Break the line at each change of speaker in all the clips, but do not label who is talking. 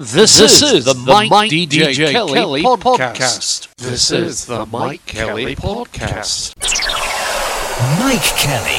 This, this is, is the, the Mike, Mike DJ, DJ, Kelly, Kelly podcast. podcast. This is the Mike Kelly podcast.
Mike Kelly.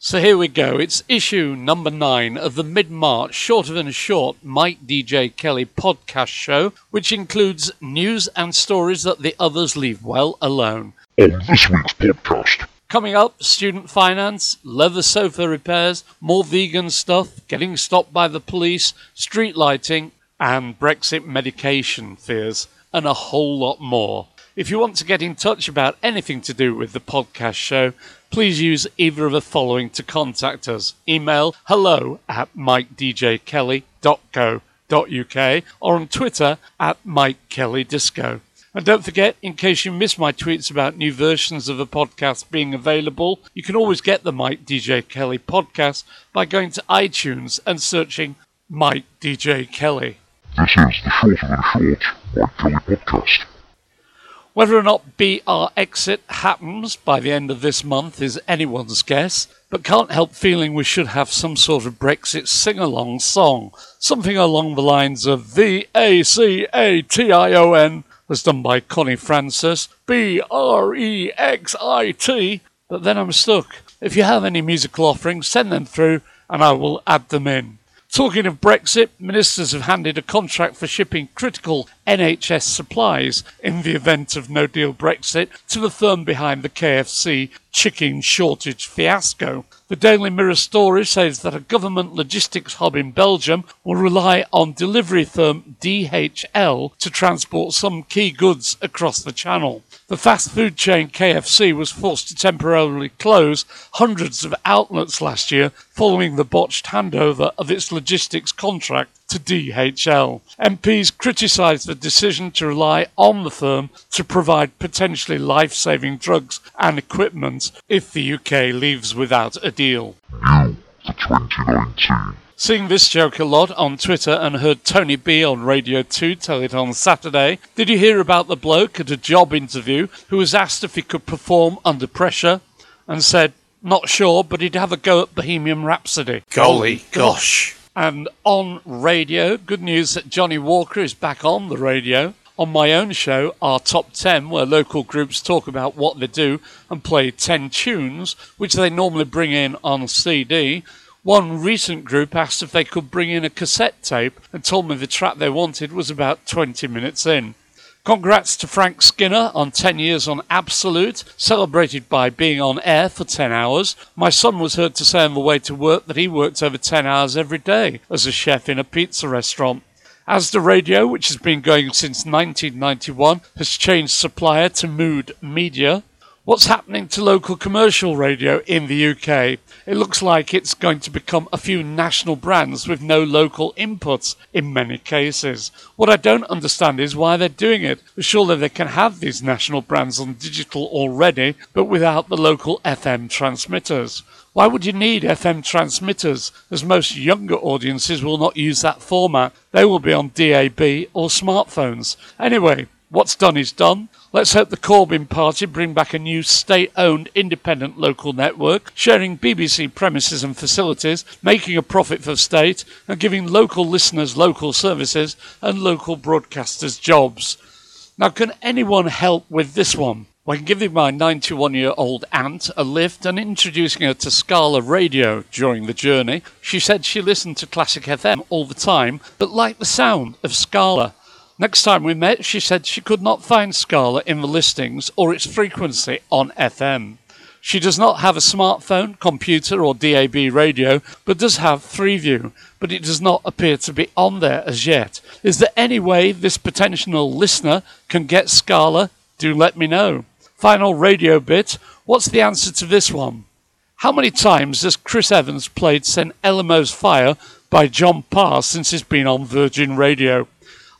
So here we go. It's issue number nine of the mid March, shorter than a short, Mike DJ Kelly podcast show, which includes news and stories that the others leave well alone.
On this week's podcast.
Coming up, student finance, leather sofa repairs, more vegan stuff, getting stopped by the police, street lighting, and Brexit medication fears, and a whole lot more. If you want to get in touch about anything to do with the podcast show, please use either of the following to contact us. Email hello at mikedjkelly.co.uk or on Twitter at MikeKellyDisco. And don't forget, in case you missed my tweets about new versions of the podcast being available, you can always get the Mike DJ Kelly podcast by going to iTunes and searching Mike DJ Kelly.
This is the Shorter Than Short Mike Kelly podcast.
Whether or not BR exit happens by the end of this month is anyone's guess, but can't help feeling we should have some sort of Brexit sing along song. Something along the lines of V A C A T I O N was done by Connie Francis, B R E X I T, but then I'm stuck. If you have any musical offerings, send them through and I will add them in. Talking of Brexit, ministers have handed a contract for shipping critical NHS supplies in the event of no deal Brexit to the firm behind the KFC chicken shortage fiasco. The Daily Mirror story says that a government logistics hub in Belgium will rely on delivery firm DHL to transport some key goods across the channel. The fast food chain KFC was forced to temporarily close hundreds of outlets last year following the botched handover of its logistics contract to DHL. MPs criticised the decision to rely on the firm to provide potentially life saving drugs and equipment if the UK leaves without a deal.
New for 2019.
Seeing this joke a lot on Twitter and heard Tony B on Radio 2 tell it on Saturday, did you hear about the bloke at a job interview who was asked if he could perform under pressure and said, not sure, but he'd have a go at Bohemian Rhapsody?
Golly oh, gosh.
And on radio, good news that Johnnie Walker is back on the radio. On my own show, our top 10, where local groups talk about what they do and play 10 tunes, which they normally bring in on CD. One recent group asked if they could bring in a cassette tape and told me the track they wanted was about 20 minutes in. Congrats to Frank Skinner on 10 years on Absolute, celebrated by being on air for 10 hours. My son was heard to say on the way to work that he worked over 10 hours every day as a chef in a pizza restaurant. Asda Radio, which has been going since 1991, has changed supplier to Mood Media. What's happening to local commercial radio in the UK? It looks like it's going to become a few national brands with no local inputs in many cases. What I don't understand is why they're doing it. Surely they can have these national brands on digital already, but without the local FM transmitters. Why would you need FM transmitters, as most younger audiences will not use that format? They will be on DAB or smartphones. Anyway, what's done is done. Let's hope the Corbyn party bring back a new state-owned independent local network, sharing BBC premises and facilities, making a profit for state, and giving local listeners local services and local broadcasters jobs. Now, can anyone help with this one? I can give my 91 year old aunt a lift and introducing her to Scala Radio during the journey. She said she listened to Classic FM all the time, but liked the sound of Scala. Next time we met, she said she could not find Scala in the listings or its frequency on FM. She does not have a smartphone, computer, or DAB radio, but does have Freeview, but it does not appear to be on there as yet. Is there any way this potential listener can get Scala? Do let me know. Final radio bit. What's the answer to this one? How many times has Chris Evans played St. Elmo's Fire by John Parr since he's been on Virgin Radio?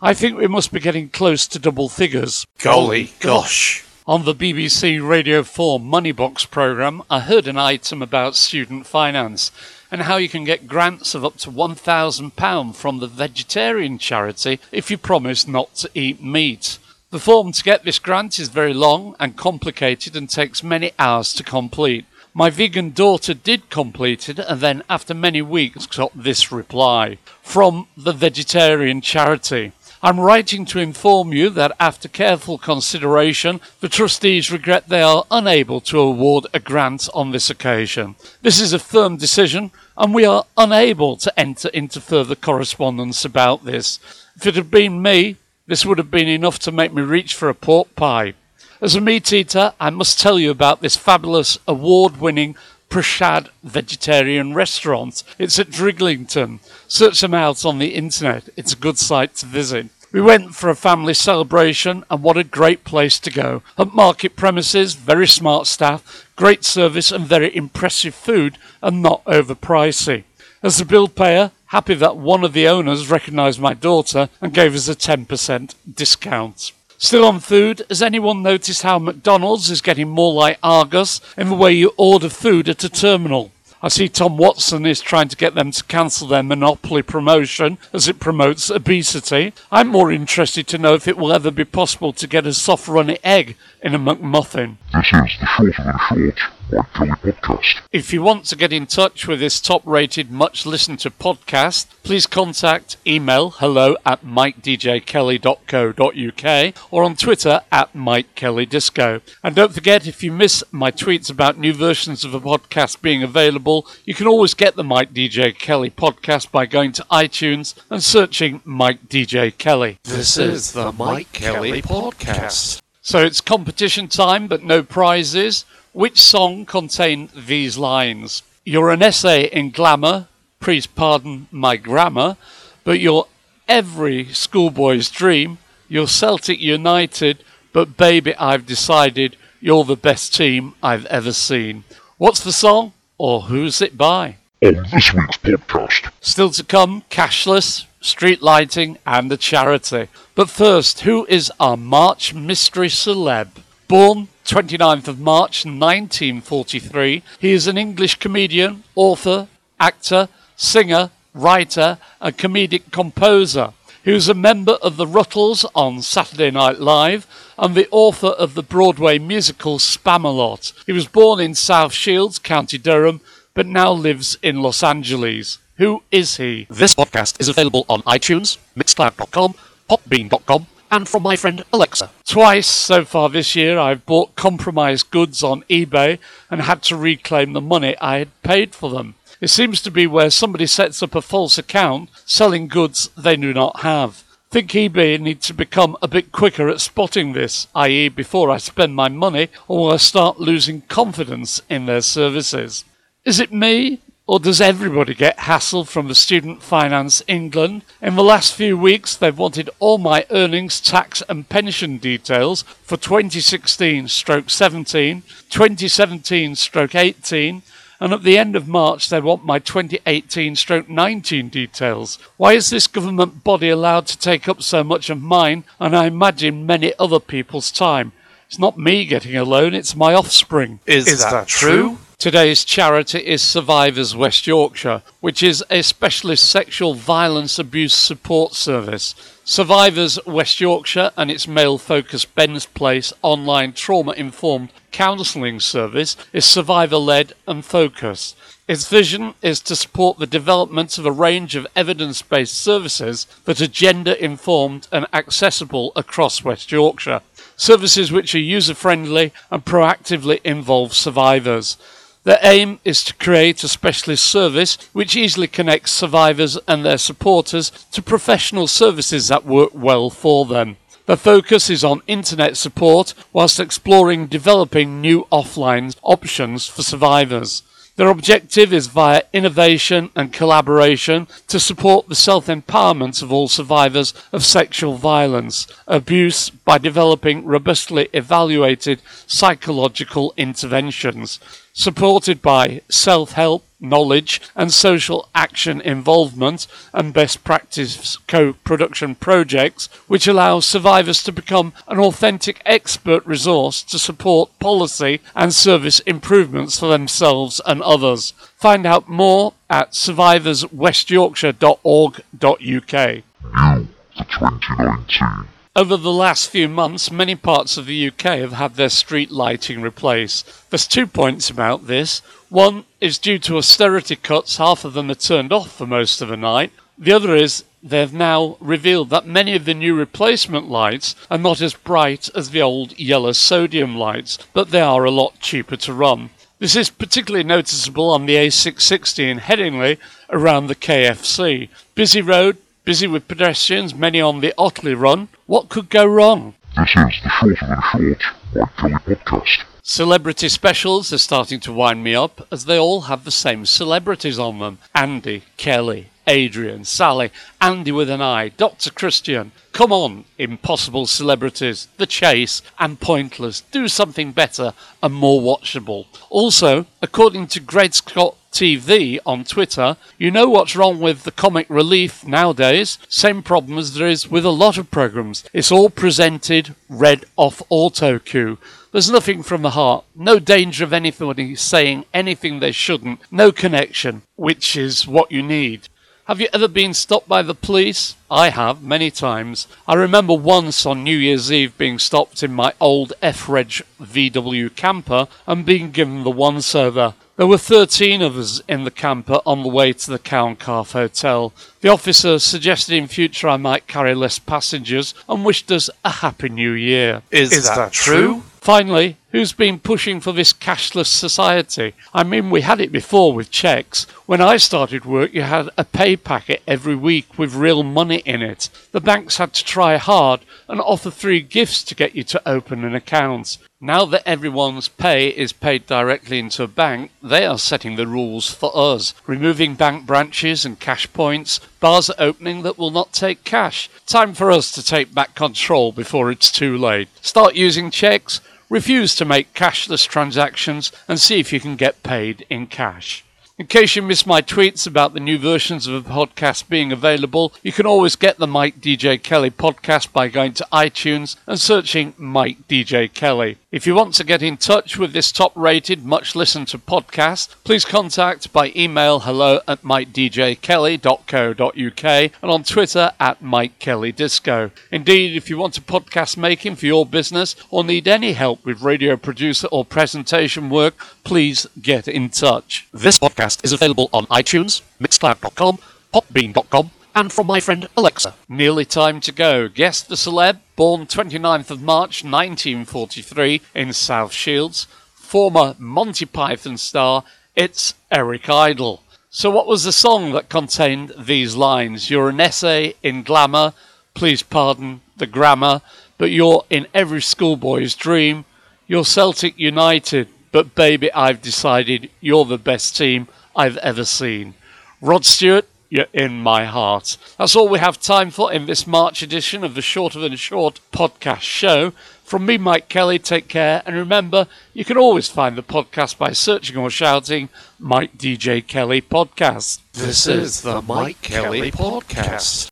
I think we must be getting close to double figures.
Golly gosh.
On the BBC Radio 4 Moneybox programme, I heard an item about student finance and how you can get grants of up to £1,000 from the vegetarian charity if you promise not to eat meat. The form to get this grant is very long and complicated and takes many hours to complete. My vegan daughter did complete it and then, after many weeks, got this reply from the vegetarian charity. I'm writing to inform you that after careful consideration, the trustees regret they are unable to award a grant on this occasion. This is a firm decision, and we are unable to enter into further correspondence about this. If it had been me, this would have been enough to make me reach for a pork pie. As a meat eater, I must tell you about this fabulous award winning Prashad vegetarian restaurant. It's at Drighlington. Search them out on the internet. It's a good site to visit. We went for a family celebration, and what a great place to go. At market premises, very smart staff, great service, and very impressive food, and not overpricey. As the bill payer, happy that one of the owners recognised my daughter and gave us a 10% discount. Still on food, has anyone noticed how McDonald's is getting more like Argos in the way you order food at a terminal? I see Tom Watson is trying to get them to cancel their monopoly promotion as it promotes obesity. I'm more interested to know if it will ever be possible to get a soft runny egg in a McMuffin.
This is the Shorter the Short Mike Kelly podcast.
If you want to get in touch with this top rated, much listened to podcast, please contact email hello at mikedjkelly.co.uk or on Twitter at MikeKellyDisco. And don't forget, if you miss my tweets about new versions of the podcast being available, you can always get the Mike DJ Kelly podcast by going to iTunes and searching Mike DJ Kelly.
This is the Mike Kelly Podcast.
So it's competition time, but no prizes. Which song contained these lines? You're an essay in glamour, please pardon my grammar, but you're every schoolboy's dream. You're Celtic United, but baby, I've decided you're the best team I've ever seen. What's the song, or who's it by?
On this week's podcast,
Still to come, cashless, street lighting, and a charity. But first, who is our March mystery celeb? Born 29th of March 1943, he is an English comedian, author, actor, singer, writer, and comedic composer. He was a member of the Ruttles on Saturday Night Live and the author of the Broadway musical Spamalot. He was born in South Shields, County Durham, but now lives in Los Angeles. Who is he?
This podcast is available on iTunes, Mixcloud.com, Podbean.com, and from my friend Alexa.
Twice so far this year, I've bought compromised goods on eBay and had to reclaim the money I had paid for them. It seems to be where somebody sets up a false account selling goods they do not have. Think eBay needs to become a bit quicker at spotting this, i.e., before I spend my money or I start losing confidence in their services. Is it me? Or does everybody get hassled from the Student Finance England? In the last few weeks, they've wanted all my earnings, tax, and pension details for 2016 stroke 17, 2017 stroke 18, and at the end of March, they want my 2018 stroke 19 details. Why is this government body allowed to take up so much of mine and I imagine many other people's time? It's not me getting a loan, it's my offspring.
Is, that, true?
Today's charity is Survivors West Yorkshire, which is a specialist sexual violence abuse support service. Survivors West Yorkshire and its male focused Ben's Place online trauma informed counselling service is survivor led and focused. Its vision is to support the development of a range of evidence based services that are gender informed and accessible across West Yorkshire. Services which are user friendly and proactively involve survivors. Their aim is to create a specialist service which easily connects survivors and their supporters to professional services that work well for them. The focus is on internet support whilst exploring developing new offline options for survivors. Their objective is via innovation and collaboration to support the self empowerment of all survivors of sexual violence, abuse by developing robustly evaluated psychological interventions, supported by self help, knowledge, and social action involvement and best practice co production projects, which allow survivors to become an authentic expert resource to support policy and service improvements for themselves and others. Find out more at survivorswestyorkshire.org.uk.
new for 2019.
Over the last few months, many parts of the UK have had their street lighting replaced. There's two points about this. One is due to austerity cuts, half of them are turned off for most of the night. The other is they've now revealed that many of the new replacement lights are not as bright as the old yellow sodium lights, but they are a lot cheaper to run. This is particularly noticeable on the A660 in Headingley around the KFC. Busy road, busy with pedestrians, many on the Otley run. What could go wrong?
This is the Shorter Than Short Mike Kelly podcast.
Celebrity specials are starting to wind me up as they all have the same celebrities on them Andy, Kelly, Adrian, Sally, Andy with an I, Dr. Christian. Come on, impossible celebrities, The Chase, and Pointless. Do something better and more watchable. Also, according to Greg Scott TV on Twitter, you know what's wrong with the comic relief nowadays? Same problem as there is with a lot of programs. It's all presented read off auto cue. There's nothing from the heart, no danger of anybody saying anything they shouldn't, no connection, which is what you need. Have you ever been stopped by the police? I have, many times. I remember once on New Year's Eve being stopped in my old F Reg VW camper and being given the once over. There were 13 of us in the camper on the way to the Calf Hotel. The officer suggested in future I might carry less passengers and wished us a happy new year.
Is, that, true?
Finally, who's been pushing for this cashless society? I mean, we had it before with checks. When I started work, you had a pay packet every week with real money in it. The banks had to try hard and offer three gifts to get you to open an account. Now that everyone's pay is paid directly into a bank, they are setting the rules for us, removing bank branches and cash points, bars are opening that will not take cash. Time for us to take back control before it's too late. Start using checks, refuse to make cashless transactions, and see if you can get paid in cash. In case you missed my tweets about the new versions of the podcast being available, you can always get the Mike DJ Kelly podcast by going to iTunes and searching Mike DJ Kelly. If you want to get in touch with this top rated, much listened to podcast, please contact by email hello at mikedjkelly.co.uk and on Twitter at Mike Kelly Disco. Indeed, if you want a podcast making for your business or need any help with radio producer or presentation work, please get in touch.
This podcast is available on iTunes, Mixcloud.com, Podbean.com, and from my friend Alexa.
Nearly time to go. Guess the celeb, born 29th of March 1943 in South Shields, former Monty Python star, it's Eric Idle. So, what was the song that contained these lines? You're an essay in glamour, please pardon the grammar, but you're in every schoolboy's dream. You're Celtic United, but baby, I've decided you're the best team I've ever seen. Rod Stewart, you're in my heart. That's all we have time for in this March edition of the Shorter Than Short podcast show. From me, Mike Kelly, take care. And remember, you can always find the podcast by searching or shouting Mike DJ Kelly Podcast.
This is the Mike Kelly Podcast.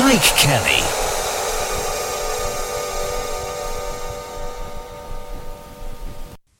Mike Kelly